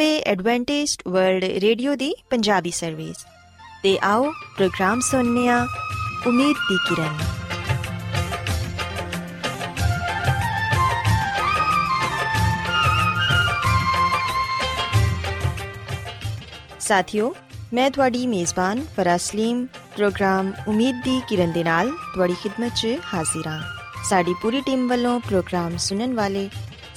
ਵੇ Adventist World radio ਦੀ Punjabi service ਤੇ ਆਓ programme ਸੁਣਨੇ ਆ ਉਮੀਦ ਦੀ ਕਿਰਨ ਸਾਥਿਓ ਮੈਂ ਤੁਹਾਡੀ ਮੇਜ਼ਬਾਨ ਫਰਾਸਲੀਮ ਪ੍ਰੋਗਰਾਮ ਉਮੀਦ ਦੀ ਕਿਰਨ ਦੇ ਨਾਲ ਤੁਹਾਡੀ ਖidmat 'ਚ ਹਾਜ਼ਰ ਹਾਂ ਸਾਡੀ ਪੂਰੀ ਟੀਮ ਵੱਲੋਂ ਪ੍ਰੋਗਰਾਮ ਸੁਣਨ ਵਾਲੇ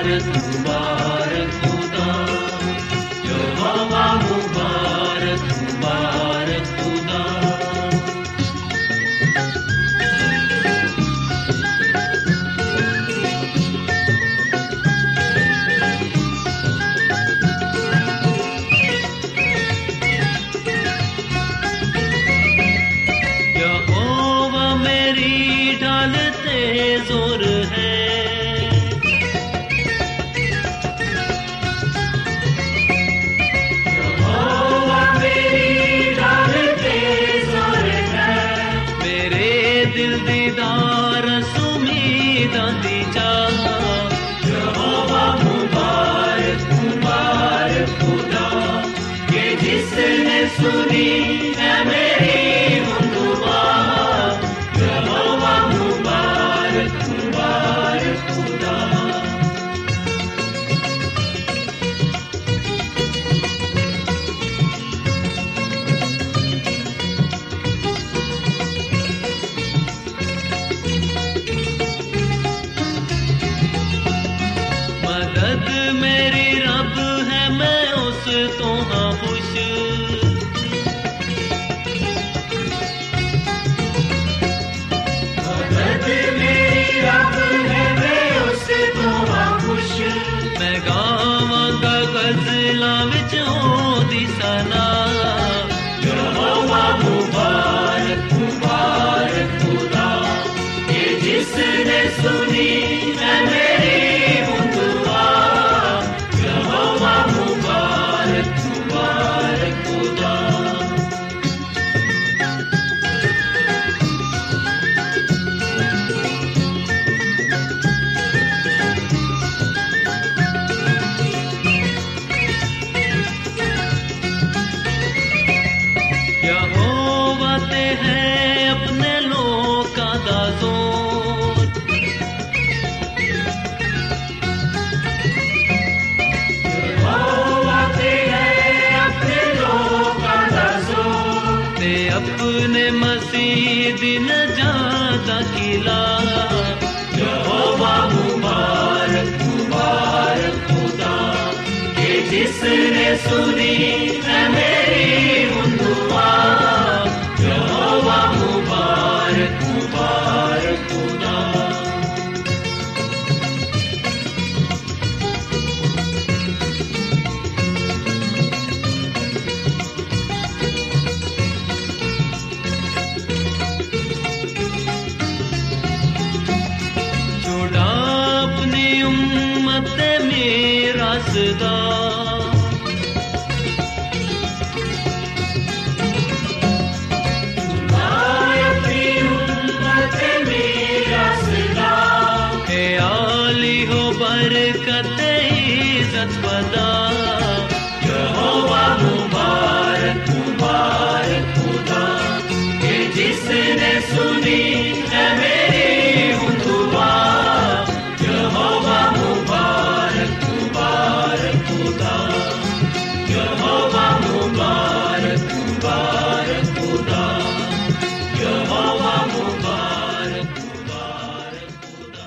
Bharat Bharat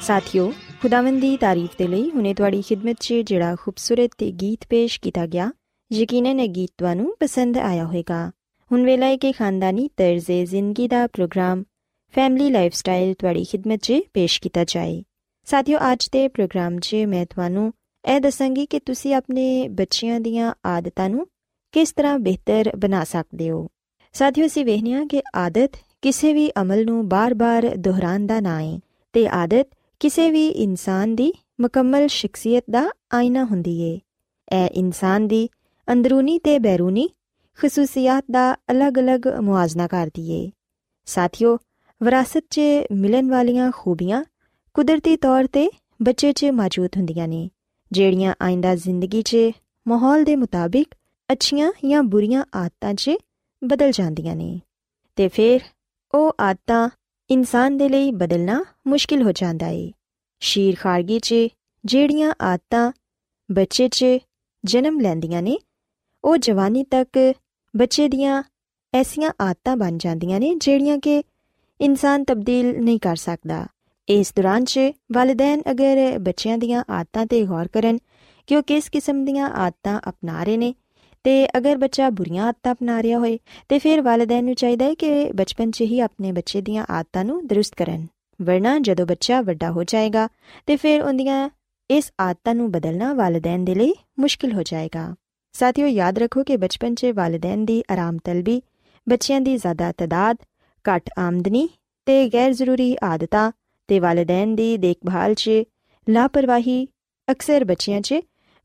ਸਾਥਿਓ, ਖੁਦਾਵੰਦ ਦੀ ਤਾਰੀਫ ਦੇ ਲਈ ਹੁਨੇ ਤੁਹਾਡੀ ਖਿਦਮਤ 'ਚ ਜਿਹੜਾ ਖੂਬਸੂਰਤ ਤੇ ਗੀਤ ਪੇਸ਼ ਕੀਤਾ ਗਿਆ, ਯਕੀਨਨ ਇਹ ਗੀਤ ਤੁਹਾਨੂੰ ਪਸੰਦ ਆਇਆ ਹੋਵੇਗਾ। ਹੁਣ ਵੇਲਾ ਹੈ ਕਿ ਖਾਨਦਾਨੀ ਤਰਜ਼ੇ ਜ਼ਿੰਦਗੀ ਦਾ ਪ੍ਰੋਗਰਾਮ, ਫੈਮਿਲੀ ਲਾਈਫਸਟਾਈਲ ਤੁਹਾਡੀ ਖਿਦਮਤ 'ਚ ਪੇਸ਼ ਕੀਤਾ ਜਾਏ। ਸਾਥਿਓ, ਅੱਜ ਦੇ ਪ੍ਰੋਗਰਾਮ 'ਚ ਮੈਂ ਤੁਹਾਨੂੰ ਇਹ ਦੱਸਾਂਗੀ ਕਿ ਤੁਸੀਂ ਆਪਣੇ ਬੱਚਿਆਂ ਦੀਆਂ ਆਦਤਾਂ ਨੂੰ ਕਿਸ ਤਰ੍ਹਾਂ ਬਿਹਤਰ ਬਣਾ ਸਕਦੇ ਹੋ। ਸਾਥਿਓ, ਅਸੀਂ ਵੇਖਿਆ ਕਿ ਆਦਤ ਕਿਸੇ ਵੀ ਅਮਲ ਨੂੰ ਬਾਰ-ਬਾਰ ਦੁਹਰਾਉਣ ਦਾ ਨਾਂ ਹੈ ਤੇ ਆਦਤ ਕਿਸੇ ਵੀ ਇਨਸਾਨ ਦੀ ਮੁਕੰਮਲ ਸ਼ਖਸੀਅਤ ਦਾ ਆਇਨਾ ਹੁੰਦੀ ਏ। ਇਹ ਇਨਸਾਨ ਦੀ ਅੰਦਰੂਨੀ ਤੇ ਬੈਰੂਨੀ ਖਸੂਸੀਅਤ ਦਾ ਅਲੱਗ-ਅਲੱਗ ਮੁਆਜ਼ਨਾ ਕਰਦੀ ਏ। ਸਾਥਿਓ, ਵਿਰਾਸਤ 'ਚ ਮਿਲਣ ਵਾਲੀਆਂ ਖੂਬੀਆਂ ਕੁਦਰਤੀ ਤੌਰ ਤੇ ਬੱਚੇ 'ਚ ਮੌਜੂਦ ਹੁੰਦੀਆਂ ਨੇ, ਜਿਹੜੀਆਂ ਆਇੰਦਾ ਜ਼ਿੰਦਗੀ 'ਚ ਮਾਹੌਲ ਦੇ ਮੁਤਾਬਿਕ ਅੱਛੀਆਂ ਜਾਂ ਬੁਰੀਆਂ ਆਦਤਾਂ 'ਚ ਬਦਲ ਜਾਂਦੀਆਂ ਨੇ। ਤੇ ਫਿਰ ਉਹ ਆਦਤਾਂ ਇਨਸਾਨ ਦੇ ਲਈ ਬਦਲਣਾ ਮੁਸ਼ਕਿਲ ਹੋ ਜਾਂਦਾ ਏ। ਸ਼ੀਰ ਖਾਰਗੀ 'ਚ ਜਿਹੜੀਆਂ ਆਦਤਾਂ ਬੱਚੇ 'ਚ ਜਨਮ ਲੈਂਦੀਆਂ ਨੇ, ਉਹ ਜਵਾਨੀ ਤੱਕ ਬੱਚੇ ਦੀਆਂ ਐਸੀਆਂ ਆਦਤਾਂ ਬਣ ਜਾਂਦੀਆਂ ਨੇ ਜਿਹੜੀਆਂ ਕਿ ਇਨਸਾਨ ਤਬਦੀਲ ਨਹੀਂ ਕਰ ਸਕਦਾ। ਇਸ ਦੌਰਾਨ 'ਚ ਵਾਲਿਦੈਨ ਅਗਰ ਬੱਚਿਆਂ ਦੀਆਂ ਆਦਤਾਂ ਤੇ ਗੌਰ ਕਰਨ ਕਿ ਉਹ ਕਿਸ ਕਿਸਮ ਦੀਆਂ ਆਦਤਾਂ ਅਪਣਾ ਰਹੇ ਨੇ ਤੇ ਅਗਰ ਬੱਚਾ ਬੁਰੀਆਂ ਆਦਤਾਂ ਅਪਣਾ ਰਿਹਾ ਹੋਏ, ਤੇ ਫਿਰ ਵਾਲਿਦੈਨ ਨੂੰ ਚਾਹੀਦਾ ਹੈ ਕਿ ਬਚਪਨ 'ਚ ਹੀ ਆਪਣੇ ਬੱਚੇ ਦੀਆਂ ਆਦਤਾਂ ਨੂੰ ਦਰੁਸਤ ਕਰਨ। ਵਰਨਾ ਜਦੋਂ ਬੱਚਾ ਵੱਡਾ ਹੋ ਜਾਏਗਾ, ਤੇ ਫਿਰ ਉਹਦੀਆਂ ਇਸ ਆਦਤਾਂ ਨੂੰ ਬਦਲਣਾ ਵਾਲਿਦੈਨ ਦੇ ਲਈ ਮੁਸ਼ਕਿਲ ਹੋ ਜਾਏਗਾ। ਸਾਥੀਓ, ਯਾਦ ਰੱਖੋ ਕਿ ਬਚਪਨ 'ਚ ਵਾਲਿਦੈਨ ਦੀ ਆਰਾਮ ਤਲਬੀ, ਬੱਚਿਆਂ ਦੀ ਜ਼ਿਆਦਾ ਤਦਾਦ, ਘੱਟ ਆਮਦਨੀ ਤੇ ਗੈਰ ਜ਼ਰੂਰੀ ਆਦਤਾਂ ਤੇ ਵਾਲਿਦੈਨ ਦੀ ਦੇਖਭਾਲ 'ਚ ਲਾਪਰਵਾਹੀ ਅਕਸਰ ਬੱਚਿਆਂ 'ਚ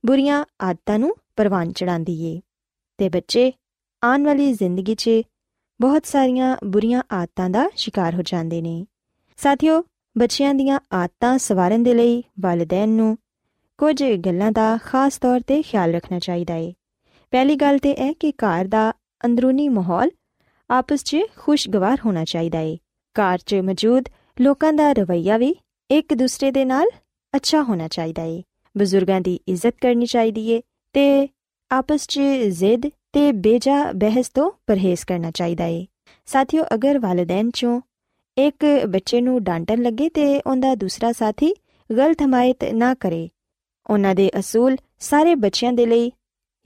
ਬੁਰੀਆਂ ਆਦਤਾਂ ਨੂੰ ਪਰਵਾਨ ਚੜਾਉਂਦੀ ਏ। ਤੇ ਬੱਚੇ, ਆਉਣ ਵਾਲੀ ਜ਼ਿੰਦਗੀ 'ਚ ਬਹੁਤ ਸਾਰੀਆਂ ਬੁਰੀਆਂ ਆਦਤਾਂ ਦਾ ਸ਼ਿਕਾਰ ਹੋ ਜਾਂਦੇ ਨੇ। ਸਾਥੀਓ, ਬੱਚਿਆਂ ਦੀਆਂ ਆਦਤਾਂ ਸਵਾਰਨ ਦੇ ਲਈ ਵਾਲਿਦੈਨ ਨੂੰ ਕੁਝ ਗੱਲਾਂ ਦਾ ਖਾਸ ਤੌਰ ਤੇ ਖਿਆਲ ਰੱਖਣਾ ਚਾਹੀਦਾ ਏ। ਪਹਿਲੀ ਗੱਲ ਤੇ ਇਹ ਕਿ ਘਰ ਦਾ ਅੰਦਰੂਨੀ ਮਾਹੌਲ ਆਪਸ 'ਚ ਖੁਸ਼ਗਵਾਰ ਹੋਣਾ ਚਾਹੀਦਾ ਏ। ਘਰ 'ਚ ਮੌਜੂਦ ਲੋਕਾਂ ਦਾ ਰਵੱਈਆ ਵੀ ਇੱਕ ਦੂਸਰੇ ਦੇ ਨਾਲ ਅੱਛਾ ਹੋਣਾ ਚਾਹੀਦਾ ਏ। ਬਜ਼ੁਰਗਾਂ ਦੀ ਇੱਜ਼ਤ ਕਰਨੀ ਚਾਹੀਦੀ ਏ ਤੇ ਆਪਸ 'ਚ ਜ਼ਿੱਦ ਤੇ ਬੇਜਾ ਬਹਿਸ ਤੋਂ ਪਰਹੇਜ਼ ਕਰਨਾ ਚਾਹੀਦਾ ਏ ਸਾਥੀਓ ਅਗਰ ਵਾਲਿਦੈਨ 'ਚੋਂ ਇੱਕ ਬੱਚੇ ਨੂੰ ਡਾਂਟਣ ਲੱਗੇ ਤੇ ਉਹਦਾ ਦੂਸਰਾ ਸਾਥੀ ਗਲਤ ਹਮਾਇਤ ਨਾ ਕਰੇ ਉਹਨਾਂ ਦੇ ਅਸੂਲ ਸਾਰੇ ਬੱਚਿਆਂ ਦੇ ਲਈ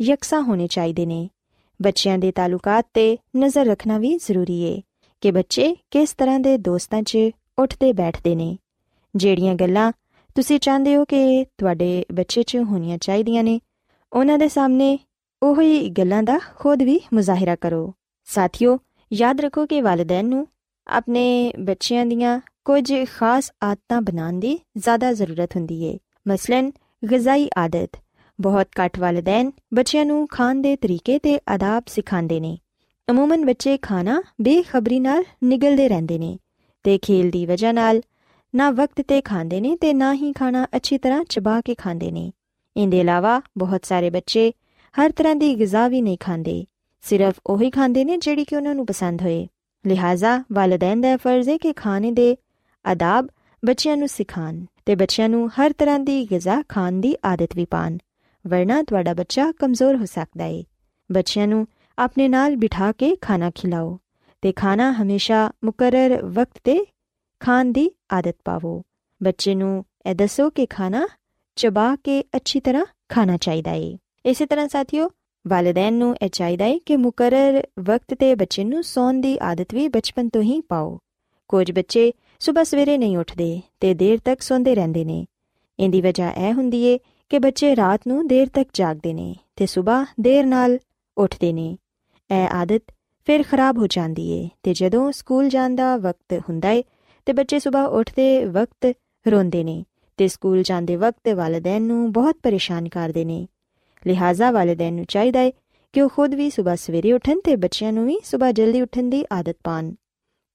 ਯਕਸਾ ਹੋਣੇ ਚਾਹੀਦੇ ਨੇ ਬੱਚਿਆਂ ਦੇ ਤਾਲੁਕਾਤ ਤੇ ਨਜ਼ਰ ਰੱਖਣਾ ਵੀ ਜ਼ਰੂਰੀ ਏ ਕਿ ਬੱਚੇ ਕਿਸ ਤਰ੍ਹਾਂ ਦੇ ਦੋਸਤਾਂ 'ਚ ਉੱਠਦੇ ਬੈਠਦੇ ਨੇ ਜਿਹੜੀਆਂ ਗੱਲਾਂ ਤੁਸੀਂ ਚਾਹੁੰਦੇ ਹੋ ਕਿ ਤੁਹਾਡੇ ਬੱਚੇ 'ਚ ਹੋਣੀਆਂ ਚਾਹੀਦੀਆਂ ਨੇ ਉਹਨਾਂ ਦੇ ਸਾਹਮਣੇ ਉਹੀ ਗੱਲਾਂ ਦਾ ਖੁਦ ਵੀ ਮੁਜ਼ਾਹਿਰਾ ਕਰੋ। ਸਾਥੀਓ, ਯਾਦ ਰੱਖੋ ਕਿ ਵਾਲਿਦੈਨ ਨੂੰ ਆਪਣੇ ਬੱਚਿਆਂ ਦੀਆਂ ਕੁਝ ਖਾਸ ਆਦਤਾਂ ਬਣਾਉਣ ਦੀ ਜ਼ਿਆਦਾ ਜ਼ਰੂਰਤ ਹੁੰਦੀ ਏ। ਮਸਲਨ ਗਿਜ਼ਾਈ ਆਦਤ, ਬਹੁਤ ਘੱਟ ਵਾਲਿਦੈਨ ਬੱਚਿਆਂ ਨੂੰ ਖਾਣ ਦੇ ਤਰੀਕੇ ਤੇ ਆਦਾਬ ਸਿਖਾਉਂਦੇ ਨੇ। ਅਮੂਮਨ ਬੱਚੇ ਖਾਣਾ ਬੇਖਬਰੀ ਨਾਲ ਨਿਗਲਦੇ ਰਹਿੰਦੇ ਨੇ ਤੇ ਖੇਲ ਦੀ ਵਜ੍ਹਾ ਨਾਲ ਨਾ ਵਕਤ ਤੇ ਖਾਂਦੇ ਨੇ ਤੇ ਨਾ ਹੀ ਖਾਣਾ ਅੱਛੀ ਤਰ੍ਹਾਂ ਚਬਾ ਕੇ ਖਾਂਦੇ ਨੇ। ਇਹਦੇ ਇਲਾਵਾ ਬਹੁਤ ਸਾਰੇ ਬੱਚੇ ਹਰ ਤਰ੍ਹਾਂ ਦੀ ਗਿਜ਼ਾ ਵੀ ਨਹੀਂ ਖਾਂਦੇ, ਸਿਰਫ ਉਹੀ ਖਾਂਦੇ ਨੇ ਜਿਹੜੀ ਕਿ ਉਹਨਾਂ ਨੂੰ ਪਸੰਦ ਹੋਏ। ਲਿਹਾਜ਼ਾ ਵਾਲਿਦੈਨ ਦਾ ਫਰਜ਼ ਹੈ ਕਿ ਖਾਣੇ ਦੇ ਆਦਾਬ ਬੱਚਿਆਂ ਨੂੰ ਸਿਖਾਣ ਤੇ ਬੱਚਿਆਂ ਨੂੰ ਹਰ ਤਰ੍ਹਾਂ ਦੀ ਗਿਜ਼ਾ ਖਾਣ ਦੀ ਆਦਤ ਵੀ ਪਾਣ ਵਰਨਾ ਤੁਹਾਡਾ ਬੱਚਾ ਕਮਜ਼ੋਰ ਹੋ ਸਕਦਾ ਹੈ ਬੱਚਿਆਂ ਨੂੰ ਆਪਣੇ ਨਾਲ ਬਿਠਾ ਕੇ ਖਾਣਾ ਖਿਲਾਓ ਤੇ ਖਾਣਾ ਹਮੇਸ਼ਾ ਮੁਕਰਰ ਵਕਤ ਤੇ ਖਾਣ ਦੀ ਆਦਤ ਪਾਵੋ। ਬੱਚੇ ਨੂੰ ਇਹ ਦੱਸੋ ਕਿ ਖਾਣਾ ਚਬਾ ਕੇ ਅੱਛੀ ਤਰ੍ਹਾਂ ਖਾਣਾ ਚਾਹੀਦਾ ਹੈ ਇਸੇ ਤਰ੍ਹਾਂ ਸਾਥੀਓ ਵਾਲਿਦੈਨ ਨੂੰ ਇਹ ਚਾਹੀਦਾ ਹੈ ਕਿ ਮੁਕਰਰ ਵਕਤ ਤੇ ਬੱਚੇ ਨੂੰ ਸੌਣ ਦੀ ਆਦਤ ਵੀ ਬਚਪਨ ਤੋਂ ਹੀ ਪਾਓ ਕੁਝ ਬੱਚੇ ਸਵੇਰ ਸਵੇਰੇ ਨਹੀਂ ਉੱਠਦੇ ਤੇ ਦੇਰ ਤੱਕ ਸੌਂਦੇ ਰਹਿੰਦੇ ਨੇ ਇਹਦੀ ਵਜ੍ਹਾ ਇਹ ਹੁੰਦੀ ਏ ਕਿ ਬੱਚੇ ਰਾਤ ਨੂੰ ਦੇਰ ਤੱਕ ਜਾਗਦੇ ਨੇ ਤੇ ਸਵੇਰ ਦੇਰ ਨਾਲ ਉੱਠਦੇ ਨੇ ਇਹ ਆਦਤ ਫਿਰ ਖਰਾਬ ਹੋ ਜਾਂਦੀ ਏ ਤੇ ਜਦੋਂ ਸਕੂਲ ਜਾਣ ਦਾ ਵਕਤ ਹੁੰਦਾ ਏ ਤੇ ਬੱਚੇ ਸਵੇਰ ਉੱਠਦੇ ਵਕਤ ਰੋਂਦੇ ਨੇ ਤੇ ਸਕੂਲ ਜਾਂਦੇ ਵਕਤ ਵਾਲਿਦੈਨ ਨੂੰ ਬਹੁਤ ਪਰੇਸ਼ਾਨ ਕਰਦੇ ਨੇ। ਲਿਹਾਜ਼ਾ ਵਾਲਿਦੈਨ ਨੂੰ ਚਾਹੀਦਾ ਹੈ ਕਿ ਉਹ ਖੁਦ ਵੀ ਸਵੇਰ ਸਵੇਰੇ ਉੱਠਣ ਤੇ ਬੱਚਿਆਂ ਨੂੰ ਵੀ ਸਵੇਰ ਜਲਦੀ ਉੱਠਣ ਦੀ ਆਦਤ ਪਾਣ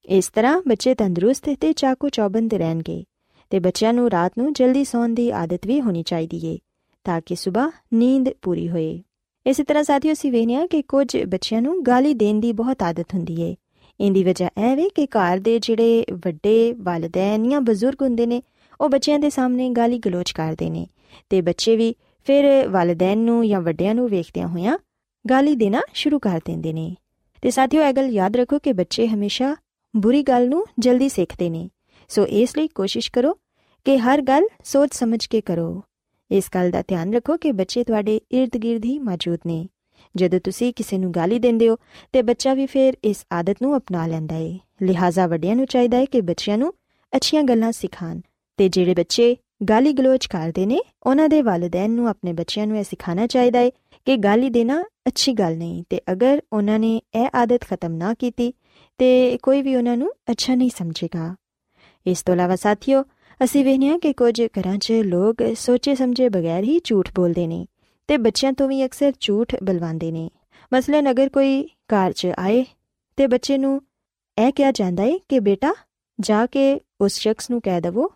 ਇਸ ਤਰ੍ਹਾਂ ਬੱਚੇ ਤੰਦਰੁਸਤ ਤੇ ਚਾਕੂ ਚੌਬੰਦ ਰਹਿਣਗੇ ਤੇ ਬੱਚਿਆਂ ਨੂੰ ਰਾਤ ਨੂੰ ਜਲਦੀ ਸੌਣ ਦੀ ਆਦਤ ਵੀ ਹੋਣੀ ਚਾਹੀਦੀ ਏ, ਤਾਂ ਕਿ ਸਵੇਰ ਨੀਂਦ ਪੂਰੀ ਹੋਏ। ਇਸੇ ਤਰ੍ਹਾਂ ਸਾਥੀਓ, ਅਸੀਂ ਵੇਖਿਆ ਕਿ ਕੁਝ ਬੱਚਿਆਂ ਨੂੰ ਗਾਲੀ ਦੇਣ ਦੀ ਬਹੁਤ ਆਦਤ ਹੁੰਦੀ ਏ। ਇੰਦੀ ਵਜ੍ਹਾ ਇਹ ਵੇ ਕਿ ਘਰ ਦੇ ਜਿਹੜੇ ਵੱਡੇ ਵਾਲਿਦੈਨ ਜਾਂ ਬਜ਼ੁਰਗ ਹੁੰਦੇ ਨੇ ਉਹ ਬੱਚਿਆਂ ਦੇ ਸਾਹਮਣੇ ਗਾਲੀ ਗਲੋਚ ਕਰਦੇ ਨੇ ਤੇ ਬੱਚੇ ਵੀ ਫਿਰ ਵਾਲਿਦੈਨ ਨੂੰ ਜਾਂ ਵੱਡਿਆਂ ਨੂੰ ਵੇਖਦਿਆਂ ਹੋਇਆਂ ਗਾਲੀ ਦੇਣਾ ਸ਼ੁਰੂ ਕਰ ਦਿੰਦੇ ਨੇ। ਤੇ ਸਾਥੀਓ, ਇਹ ਗੱਲ ਯਾਦ ਰੱਖੋ ਕਿ ਬੱਚੇ ਹਮੇਸ਼ਾ ਬੁਰੀ ਗੱਲ ਨੂੰ ਜਲਦੀ ਸਿੱਖਦੇ ਨੇ। ਸੋ ਇਸ ਲਈ ਕੋਸ਼ਿਸ਼ ਕਰੋ ਕਿ ਹਰ ਗੱਲ ਸੋਚ ਸਮਝ ਕੇ ਕਰੋ। ਇਸ ਗੱਲ ਦਾ ਧਿਆਨ ਰੱਖੋ ਕਿ ਬੱਚੇ ਤੁਹਾਡੇ ird-gird ਹੀ ਮੌਜੂਦ ਨੇ। ਜਦੋਂ ਤੁਸੀਂ ਕਿਸੇ ਨੂੰ ਗਾਲੀ ਦਿੰਦੇ ਹੋ, ਤੇ ਬੱਚਾ ਵੀ ਫਿਰ ਇਸ ਆਦਤ ਨੂੰ ਅਪਣਾ ਲੈਂਦਾ ਹੈ ਲਿਹਾਜ਼ਾ ਵੱਡਿਆਂ ਨੂੰ ਚਾਹੀਦਾ ਹੈ ਕਿ ਬੱਚਿਆਂ ਨੂੰ ਅੱਛੀਆਂ ਗੱਲਾਂ ਸਿਖਾਣ ਤੇ ਜਿਹੜੇ ਬੱਚੇ ਗਾਲੀ ਗਲੋਚ ਕਰਦੇ ਨੇ, ਉਹਨਾਂ ਦੇ ਵਾਲਿਦੈਨ ਨੂੰ ਆਪਣੇ ਬੱਚਿਆਂ ਨੂੰ ਇਹ ਸਿਖਾਉਣਾ ਚਾਹੀਦਾ ਹੈ ਕਿ ਗਾਲੀ ਦੇਣਾ ਅੱਛੀ ਗੱਲ ਨਹੀਂ ਤੇ ਅਗਰ ਉਹਨਾਂ ਨੇ ਇਹ ਆਦਤ ਖਤਮ ਨਾ ਕੀਤੀ ਤੇ ਕੋਈ ਵੀ ਉਹਨਾਂ ਨੂੰ ਅੱਛਾ ਨਹੀਂ ਸਮਝੇਗਾ। ਇਸ ਤੋਂ ਇਲਾਵਾ ਸਾਥੀਓ, ਅਸੀਂ ਵੇਖਦੇ ਹਾਂ ਕਿ ਕੁਝ ਘਰਾਂ 'ਚ ਲੋਕ ਸੋਚੇ ਸਮਝੇ ਬਗੈਰ ਹੀ ਝੂਠ ਬੋਲਦੇ ਨੇ ਤੇ ਬੱਚਿਆਂ ਤੋਂ ਵੀ ਅਕਸਰ ਝੂਠ ਬਲਵਾਉਂਦੇ ਨੇ। ਮਸਲਨ ਅਗਰ ਕੋਈ ਘਰ 'ਚ ਆਏ ਤੇ ਬੱਚੇ ਨੂੰ ਇਹ ਕਿਹਾ ਜਾਂਦਾ ਹੈ ਕਿ ਬੇਟਾ, ਜਾ ਕੇ ਉਸ ਸ਼ਖਸ ਨੂੰ ਕਹਿ ਦਵੋ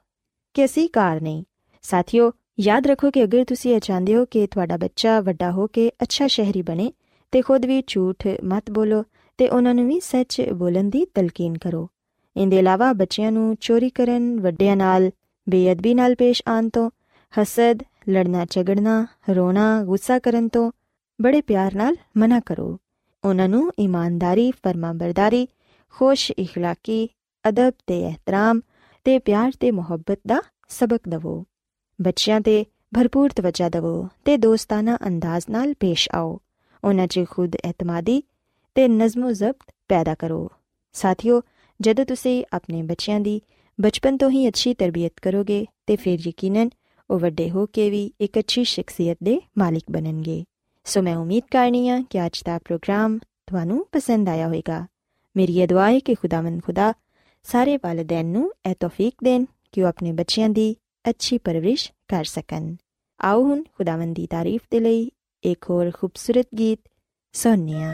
ਕਿ ਅਸੀਂ ਕਾਰ ਨਹੀਂ ਸਾਥੀਓ ਯਾਦ ਰੱਖੋ ਕਿ ਅਗਰ ਤੁਸੀਂ ਇਹ ਚਾਹੁੰਦੇ ਹੋ ਕਿ ਤੁਹਾਡਾ ਬੱਚਾ ਵੱਡਾ ਹੋ ਕੇ ਅੱਛਾ ਸ਼ਹਿਰੀ ਬਣੇ ਤੇ ਖੁਦ ਵੀ ਝੂਠ ਮਤ ਬੋਲੋ ਤੇ ਉਹਨਾਂ ਨੂੰ ਵੀ ਸੱਚ ਬੋਲਣ ਦੀ ਤਲਕੀਨ ਕਰੋ ਇਹਦੇ ਇਲਾਵਾ ਬੱਚਿਆਂ ਨੂੰ ਚੋਰੀ ਕਰਨ ਵੱਡਿਆਂ ਨਾਲ ਬੇਅਦਬੀ ਨਾਲ ਪੇਸ਼ ਆਉਣ ਤੋਂ ਹਸਦ ਲੜਨਾ ਝਗੜਨਾ ਰੋਣਾ ਗੁੱਸਾ ਕਰਨ ਤੋਂ ਬੜੇ ਪਿਆਰ ਨਾਲ ਮਨਾ ਕਰੋ ਉਹਨਾਂ ਨੂੰ ਇਮਾਨਦਾਰੀ ਫਰਮਾਬਰਦਾਰੀ ਖੁਸ਼ اخلاقی ਅਦਬ ਤੇ ਇਹਤਰਾਮ ਤੇ ਪਿਆਰ ਤੇ ਮੁਹੱਬਤ ਦਾ ਸਬਕ ਦਿਵੋ। ਬੱਚਿਆਂ ਤੇ ਭਰਪੂਰ ਤਵੱਜਾ ਦਿਵੋ ਤੇ ਦੋਸਤਾਨਾ ਅੰਦਾਜ਼ ਨਾਲ ਪੇਸ਼ ਆਓ। ਉਹਨਾਂ 'ਚ ਖੁਦ ਇਤਮਾਦੀ ਤੇ ਨਜ਼ਮੋ ਜ਼ਬਤ ਪੈਦਾ ਕਰੋ। ਸਾਥੀਓ, ਜਦੋਂ ਤੁਸੀਂ ਆਪਣੇ ਬੱਚਿਆਂ ਦੀ ਬਚਪਨ ਤੋਂ ਹੀ ਅੱਛੀ ਤਰਬੀਅਤ ਕਰੋਗੇ ਤੇ ਫਿਰ ਯਕੀਨਨ ਉਹ ਵੱਡੇ ਹੋ ਕੇ ਵੀ ਇੱਕ ਅੱਛੀ ਸ਼ਖਸੀਅਤ ਦੇ ਮਾਲਿਕ ਬਣਨਗੇ। ਸੋ ਮੈਂ ਉਮੀਦ ਕਰਨੀ ਆ ਕਿ ਅੱਜ ਦਾ ਪ੍ਰੋਗਰਾਮ ਤੁਹਾਨੂੰ ਪਸੰਦ ਆਇਆ ਹੋਵੇਗਾ। ਮੇਰੀ ਇਹ ਦੁਆ ਹੈ ਕਿ ਖੁਦਾਵੰਦ ਖੁਦਾ ਸਾਰੇ ਵਾਲਿਦੈਨ ਨੂੰ ਇਹ ਤੌਫੀਕ ਦੇਣ ਕਿ ਉਹ ਆਪਣੇ ਬੱਚਿਆਂ ਦੀ ਅੱਛੀ ਪਰਵਰਿਸ਼ ਕਰ ਸਕਣ ਆਓ ਹੁਣ ਖੁਦਾਵੰਦ ਦੀ ਤਾਰੀਫ ਦੇ ਲਈ ਇੱਕ ਹੋਰ ਖੂਬਸੂਰਤ ਗੀਤ ਸੁਣੀਏ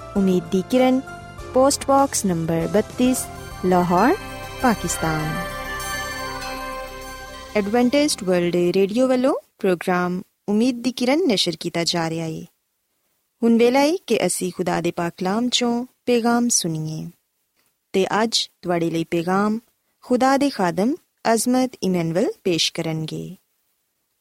امید کی کرن پوسٹ باکس نمبر بتیس، Lahore, Pakistan. Adventist World Radio والوں، پروگرام امید دی کرن نشر کیتا جا رہا ہے۔ ہن ویلا کہ اسی خدا دے پاک کلام چوں پیغام سنیے۔ تے اج تواڈے لئی پیغام خدا دے خادم عظمت ایمنول پیش کرن گے۔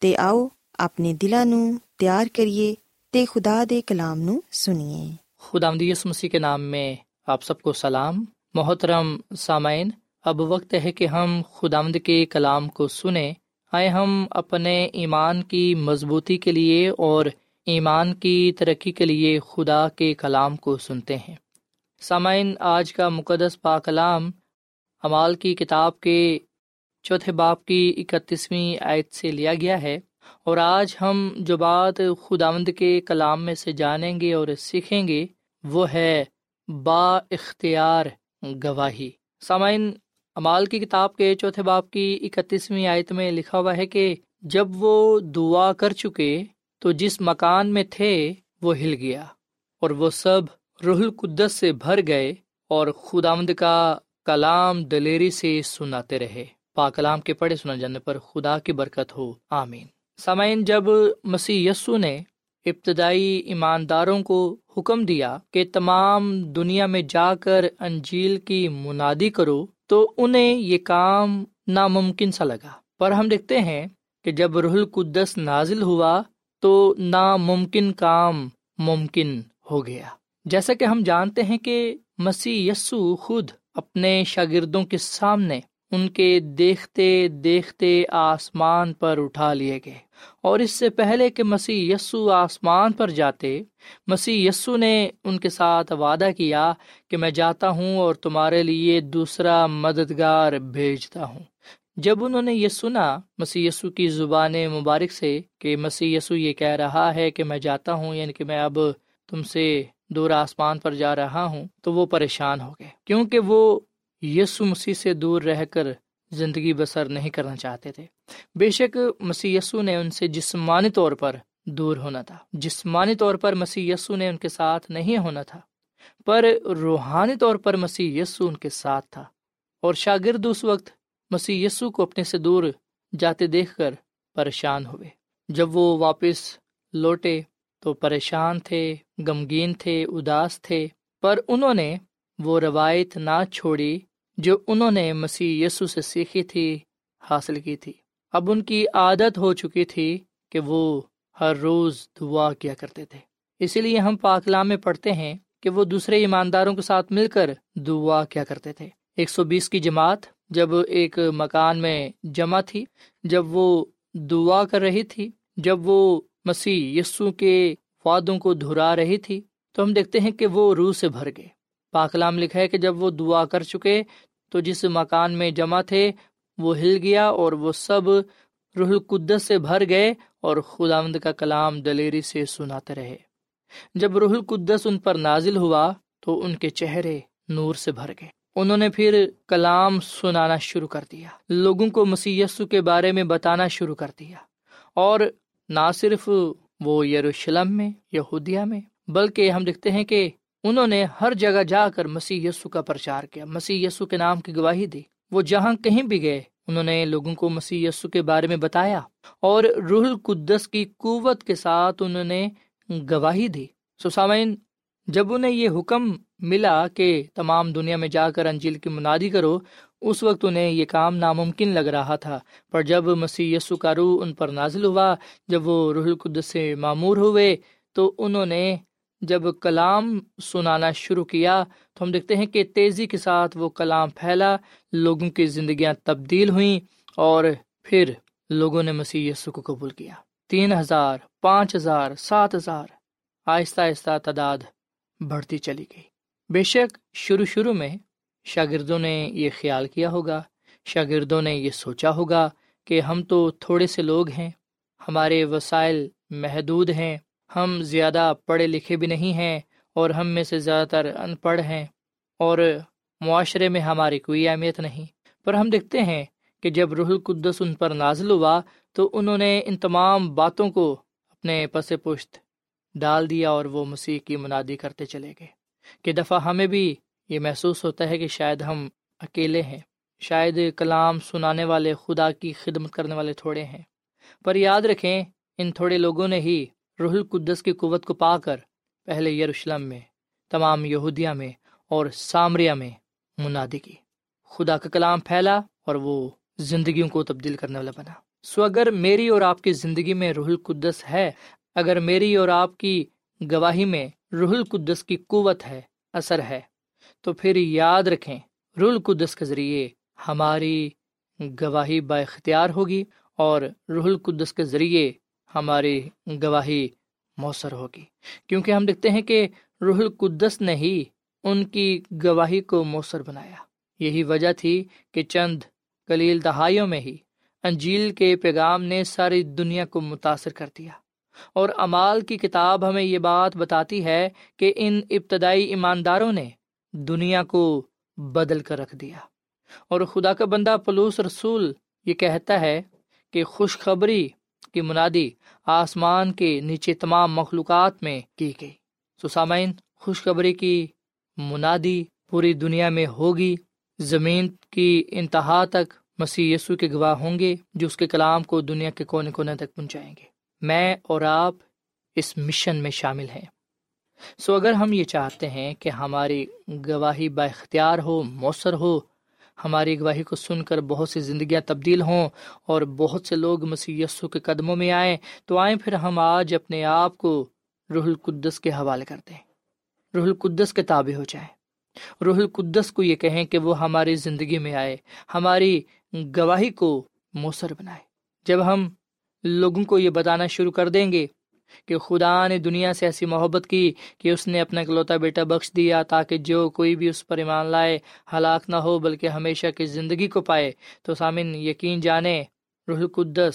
تے آو اپنے دلانوں تیار کریے تے خدا دے کلام نو سنیے۔ خداوند یسوع مسیح کے نام میں آپ سب کو سلام۔ محترم سامعین، اب وقت ہے کہ ہم خدامد کے کلام کو سنیں۔ آئے ہم اپنے ایمان کی مضبوطی کے لیے اور ایمان کی ترقی کے لیے خدا کے کلام کو سنتے ہیں۔ سامعین، آج کا مقدس پا کلام امال کی کتاب کے چوتھے باپ کی اکتیسویں آیت سے لیا گیا ہے۔ اور آج ہم جو بات خداوند کے کلام میں سے جانیں گے اور سیکھیں گے، وہ ہے با اختیار گواہی۔ سامعین، امال کی کتاب کے چوتھے باپ کی اکتیسویں آیت میں لکھا ہوا ہے کہ جب وہ دعا کر چکے تو جس مکان میں تھے وہ ہل گیا اور وہ سب رح القدس سے بھر گئے اور خدامد کا کلام دلیری سے سناتے رہے۔ پا کلام کے پڑھے سنا جانے پر خدا کی برکت ہو۔ آمین۔ سامعین، جب مسیح یسو نے ابتدائی ایمانداروں کو حکم دیا کہ تمام دنیا میں جا کر انجیل کی منادی کرو، تو انہیں یہ کام ناممکن سا لگا۔ پر ہم دیکھتے ہیں کہ جب رح القدس نازل ہوا، تو ناممکن کام ممکن ہو گیا۔ جیسا کہ ہم جانتے ہیں کہ مسیح یسو خود اپنے شاگردوں کے سامنے ان کے دیکھتے دیکھتے آسمان پر اٹھا لیے گئے۔ اور اس سے پہلے کہ مسیح یسو آسمان پر جاتے، مسیح یسو نے ان کے ساتھ وعدہ کیا کہ میں جاتا ہوں اور تمہارے لیے دوسرا مددگار بھیجتا ہوں۔ جب انہوں نے یہ سنا مسی یسو کی زبان مبارک سے کہ مسی یسو یہ کہہ رہا ہے کہ میں جاتا ہوں یعنی کہ میں اب تم سے دور آسمان پر جا رہا ہوں، تو وہ پریشان ہو گئے۔ کیونکہ وہ یسو مسیح سے دور رہ کر زندگی بسر نہیں کرنا چاہتے تھے۔ بے شک مسیح یسو نے ان سے جسمانی طور پر دور ہونا تھا۔ جسمانی طور پر مسیح یسو نے ان کے ساتھ نہیں ہونا تھا، پر روحانی طور پر مسیح یسو ان کے ساتھ تھا۔ اور شاگرد اس وقت مسیح یسو کو اپنے سے دور جاتے دیکھ کر پریشان ہوئے۔ جب وہ واپس لوٹے تو پریشان تھے، غمگین تھے، اداس تھے، پر انہوں نے وہ روایت نہ چھوڑی جو انہوں نے مسیح یسو سے سیکھی تھی، حاصل کی تھی۔ اب ان کی عادت ہو چکی تھی کہ وہ ہر روز دعا کیا کرتے تھے۔ اسی لیے ہم پاکلام میں پڑھتے ہیں کہ وہ دوسرے ایمانداروں کے ساتھ مل کر دعا کیا کرتے تھے۔ ایک سو بیس کی جماعت جب ایک مکان میں جمع تھی، جب وہ دعا کر رہی تھی، جب وہ مسیح یسو کے وعدوں کو دہرا رہی تھی، تو ہم دیکھتے ہیں کہ وہ روح سے بھر گئے۔ پاکلام لکھا ہے کہ جب وہ دعا کر چکے تو جس مکان میں جمع تھے وہ ہل گیا اور وہ سب روح القدس سے بھر گئے اور خداوند کا کلام دلیری سے سناتے رہے۔ جب روح القدس ان پر نازل ہوا تو ان کے چہرے نور سے بھر گئے۔ انہوں نے پھر کلام سنانا شروع کر دیا۔ لوگوں کو مسی کے بارے میں بتانا شروع کر دیا۔ اور نہ صرف وہ یروشلم میں، یہودیہ میں، بلکہ ہم دیکھتے ہیں کہ انہوں نے ہر جگہ جا کر مسیح یسو کا پرچار کیا۔ مسیح یسو کے نام کی گواہی دی۔ وہ جہاں کہیں بھی گئے، انہوں نے لوگوں کو مسیح یسو کے بارے میں بتایا اور روح القدس کی قوت کے ساتھ انہوں نے گواہی دی۔ سسامین جب انہیں یہ حکم ملا کہ تمام دنیا میں جا کر انجیل کی منادی کرو، اس وقت انہیں یہ کام ناممکن لگ رہا تھا۔ پر جب مسیح یسو کا روح ان پر نازل ہوا، جب وہ روح القدس سے معمور ہوئے، تو انہوں نے جب کلام سنانا شروع کیا تو ہم دیکھتے ہیں کہ تیزی کے ساتھ وہ کلام پھیلا، لوگوں کی زندگیاں تبدیل ہوئیں اور پھر لوگوں نے مسیح یسو کو قبول کیا۔ تین ہزار، پانچ ہزار، سات ہزار، آہستہ آہستہ تعداد بڑھتی چلی گئی۔ بے شک شروع شروع میں شاگردوں نے یہ خیال کیا ہوگا، شاگردوں نے یہ سوچا ہوگا کہ ہم تو تھوڑے سے لوگ ہیں، ہمارے وسائل محدود ہیں ہم زیادہ پڑھے لکھے بھی نہیں ہیں اور ہم میں سے زیادہ تر ان پڑھ ہیں اور معاشرے میں ہماری کوئی اہمیت نہیں۔ پر ہم دیکھتے ہیں کہ جب روح القدس ان پر نازل ہوا تو انہوں نے ان تمام باتوں کو اپنے پس پشت ڈال دیا اور وہ مسیح کی منادی کرتے چلے گئے۔ کہ دفعہ ہمیں بھی یہ محسوس ہوتا ہے کہ شاید ہم اکیلے ہیں، شاید کلام سنانے والے خدا کی خدمت کرنے والے تھوڑے ہیں۔ پر یاد رکھیں، ان تھوڑے لوگوں نے ہی روح القدس کی قوت کو پا کر پہلے یروشلم میں، تمام یہودیہ میں اور سامریا میں منادی کی۔ خدا کا کلام پھیلا اور وہ زندگیوں کو تبدیل کرنے والا بنا۔ سو اگر میری اور آپ کی زندگی میں روح القدس ہے، اگر میری اور آپ کی گواہی میں روح القدس کی قوت ہے، اثر ہے، تو پھر یاد رکھیں، روح القدس کے ذریعے ہماری گواہی با اختیار ہوگی اور روح القدس کے ذریعے ہماری گواہی مؤثر ہوگی۔ کیونکہ ہم دیکھتے ہیں کہ روح القدس نے ہی ان کی گواہی کو مؤثر بنایا۔ یہی وجہ تھی کہ چند کلیل دہائیوں میں ہی انجیل کے پیغام نے ساری دنیا کو متاثر کر دیا۔ اور امال کی کتاب ہمیں یہ بات بتاتی ہے کہ ان ابتدائی ایمانداروں نے دنیا کو بدل کر رکھ دیا۔ اور خدا کا بندہ پلوس رسول یہ کہتا ہے کہ خوشخبری کی منادی آسمان کے نیچے تمام مخلوقات میں کی گئی۔ سسامین خوشخبری کی منادی پوری دنیا میں ہوگی۔ زمین کی انتہا تک مسیح یسو کے گواہ ہوں گے، جو اس کے کلام کو دنیا کے کونے کونے تک پہنچائیں گے۔ میں اور آپ اس مشن میں شامل ہیں۔ سو اگر ہم یہ چاہتے ہیں کہ ہماری گواہی با اختیار ہو، مؤثر ہو ہماری گواہی کو سن کر بہت سی زندگیاں تبدیل ہوں اور بہت سے لوگ مسی کے قدموں میں آئیں تو آئیں پھر ہم آج اپنے آپ کو روح القدس کے حوالے کر دیں روح القدس کے تابع ہو جائیں۔ روح القدس کو یہ کہیں کہ وہ ہماری زندگی میں آئے، ہماری گواہی کو مؤثر بنائے۔ جب ہم لوگوں کو یہ بتانا شروع کر دیں گے کہ خدا نے دنیا سے ایسی محبت کی کہ اس نے اپنا اکلوتا بیٹا بخش دیا تاکہ جو کوئی بھی اس پر ایمان لائے، ہلاک نہ ہو، بلکہ ہمیشہ کی زندگی کو پائے۔ تو سامن یقین جانے، روح القدس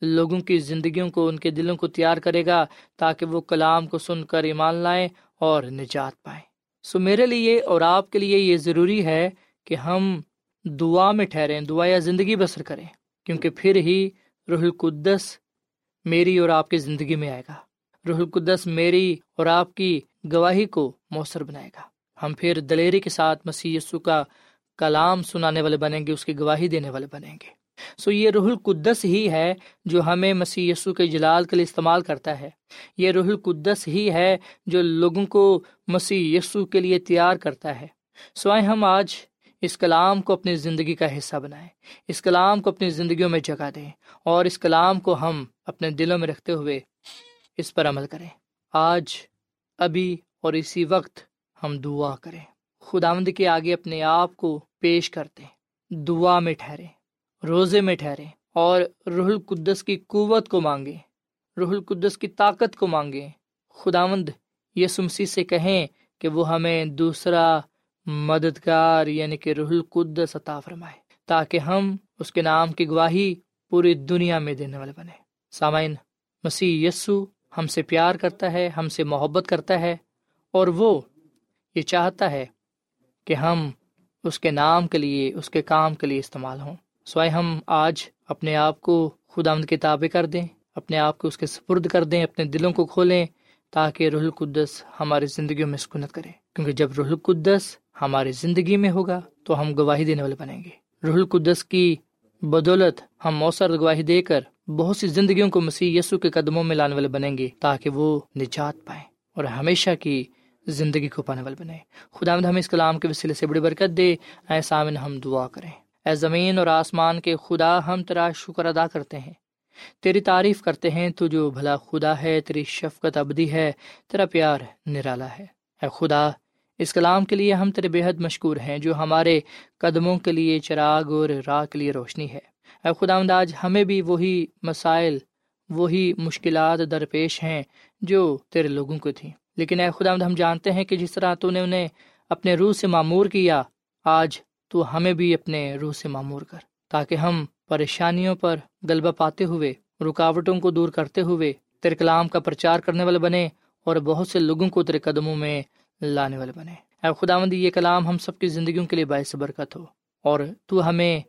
لوگوں کی زندگیوں کو، ان کے دلوں کو تیار کرے گا تاکہ وہ کلام کو سن کر ایمان لائیں اور نجات پائیں۔ سو میرے لیے اور آپ کے لیے یہ ضروری ہے کہ ہم دعا میں ٹھہریں، دعا یا زندگی بسر کریں۔ کیونکہ پھر ہی روح القدس میری اور آپ کی زندگی میں آئے گا۔ روح القدس میری اور آپ کی گواہی کو مؤثر بنائے گا۔ ہم پھر دلیری کے ساتھ مسیح یسو کا کلام سنانے والے بنیں گے، اس کی گواہی دینے والے بنیں گے۔ سو یہ روح القدس ہی ہے جو ہمیں مسیح یسو کے جلال کے لیے استعمال کرتا ہے۔ یہ روح القدس ہی ہے جو لوگوں کو مسیح یسو کے لیے تیار کرتا ہے۔ سوائے ہم آج اس کلام کو اپنی زندگی کا حصہ بنائیں۔ اس کلام کو اپنی زندگیوں میں جگہ دیں اور اس کلام کو ہم اپنے دلوں میں رکھتے ہوئے اس پر عمل کریں۔ آج، ابھی اور اسی وقت ہم دعا کریں۔ خداوند کے آگے اپنے آپ کو پیش کرتے دعا میں ٹھہریں، روزے میں ٹھہریں اور روح القدس کی قوت کو مانگیں۔ روح القدس کی طاقت کو مانگیں۔ خداوند یہ سمسی سے کہیں کہ وہ ہمیں دوسرا مددگار یعنی کہ روح القدس عطا فرمائے تاکہ ہم اس کے نام کی گواہی پوری دنیا میں دینے والے بنے سامعین، مسیح یسو ہم سے پیار کرتا ہے، ہم سے محبت کرتا ہے اور وہ یہ چاہتا ہے کہ ہم اس کے نام کے لیے، اس کے کام کے لیے استعمال ہوں۔ سوائے ہم آج اپنے آپ کو خدا آمد کتابیں کر دیں، اپنے آپ کو اس کے سپرد کر دیں، اپنے دلوں کو کھولیں تاکہ رح القدس ہماری زندگیوں میں سکونت کرے۔ کیونکہ جب رح القدس ہماری زندگی میں ہوگا تو ہم گواہی دینے والے بنیں گے۔ رح القدس کی بدولت ہم مؤثر گواہی دے کر بہت سی زندگیوں کو مسیح یسو کے قدموں میں لانے والے بنیں گے تاکہ وہ نجات پائیں اور ہمیشہ کی زندگی کو پانے والے بنے خدا مد ہم اس کلام کے وسیلے سے بڑی برکت دے۔ اے سامن ہم دعا کریں۔ اے زمین اور آسمان کے خدا، ہم تیرا شکر ادا کرتے ہیں۔ تیری تعریف کرتے ہیں، تو جو بھلا خدا ہے، تیری شفقت ابدی ہے، تیرا پیار نرالا ہے۔ اے خدا، اس کلام کے لیے ہم تیرے بے حد مشکور ہیں، جو ہمارے قدموں کے لیے چراغ اور راہ کے لیے روشنی ہے۔ اے خدا آج ہمیں بھی وہی مسائل، وہی مشکلات درپیش ہیں جو تیرے لوگوں کو تھیں۔ لیکن اے خدا ہم جانتے ہیں کہ جس طرح تو نے انہیں اپنے روح سے معمور کیا، آج تو ہمیں بھی اپنے روح سے معمور کر۔ تاکہ ہم پریشانیوں پر غلبہ پاتے ہوئے، رکاوٹوں کو دور کرتے ہوئے، تیرے کلام کا پرچار کرنے والے بنے اور بہت سے لوگوں کو تیرے قدموں میں لانے والے بنے۔ اے خدا یہ کلام ہم سب کی زندگیوں کے لیے باعث برکت ہو اور تو ہمیں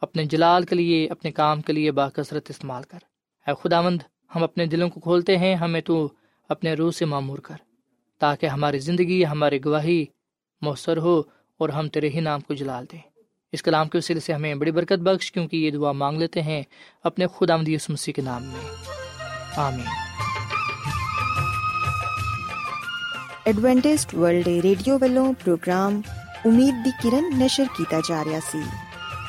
اپنے جلال کے لیے، اپنے کام کے لیے باکثرت استعمال کر۔ اے خدا مند ہم اپنے دلوں کو کھولتے ہیں، ہمیں تو اپنے روح سے معمور کر۔ تاکہ ہماری زندگی ہماری گواہی مؤثر ہو اور ہم تیرے ہی نام کو جلال دیں۔ اس کلام کے وسیلے سے ہمیں بڑی برکت بخش، کیونکہ یہ دعا مانگ لیتے ہیں اپنے خدا مدی مسیح کے نام میں۔ آمین۔ ایڈوینٹسٹ ورلڈ ریڈیو والوں پروگرام امید دی کرن نشر کیتا جا رہا سی۔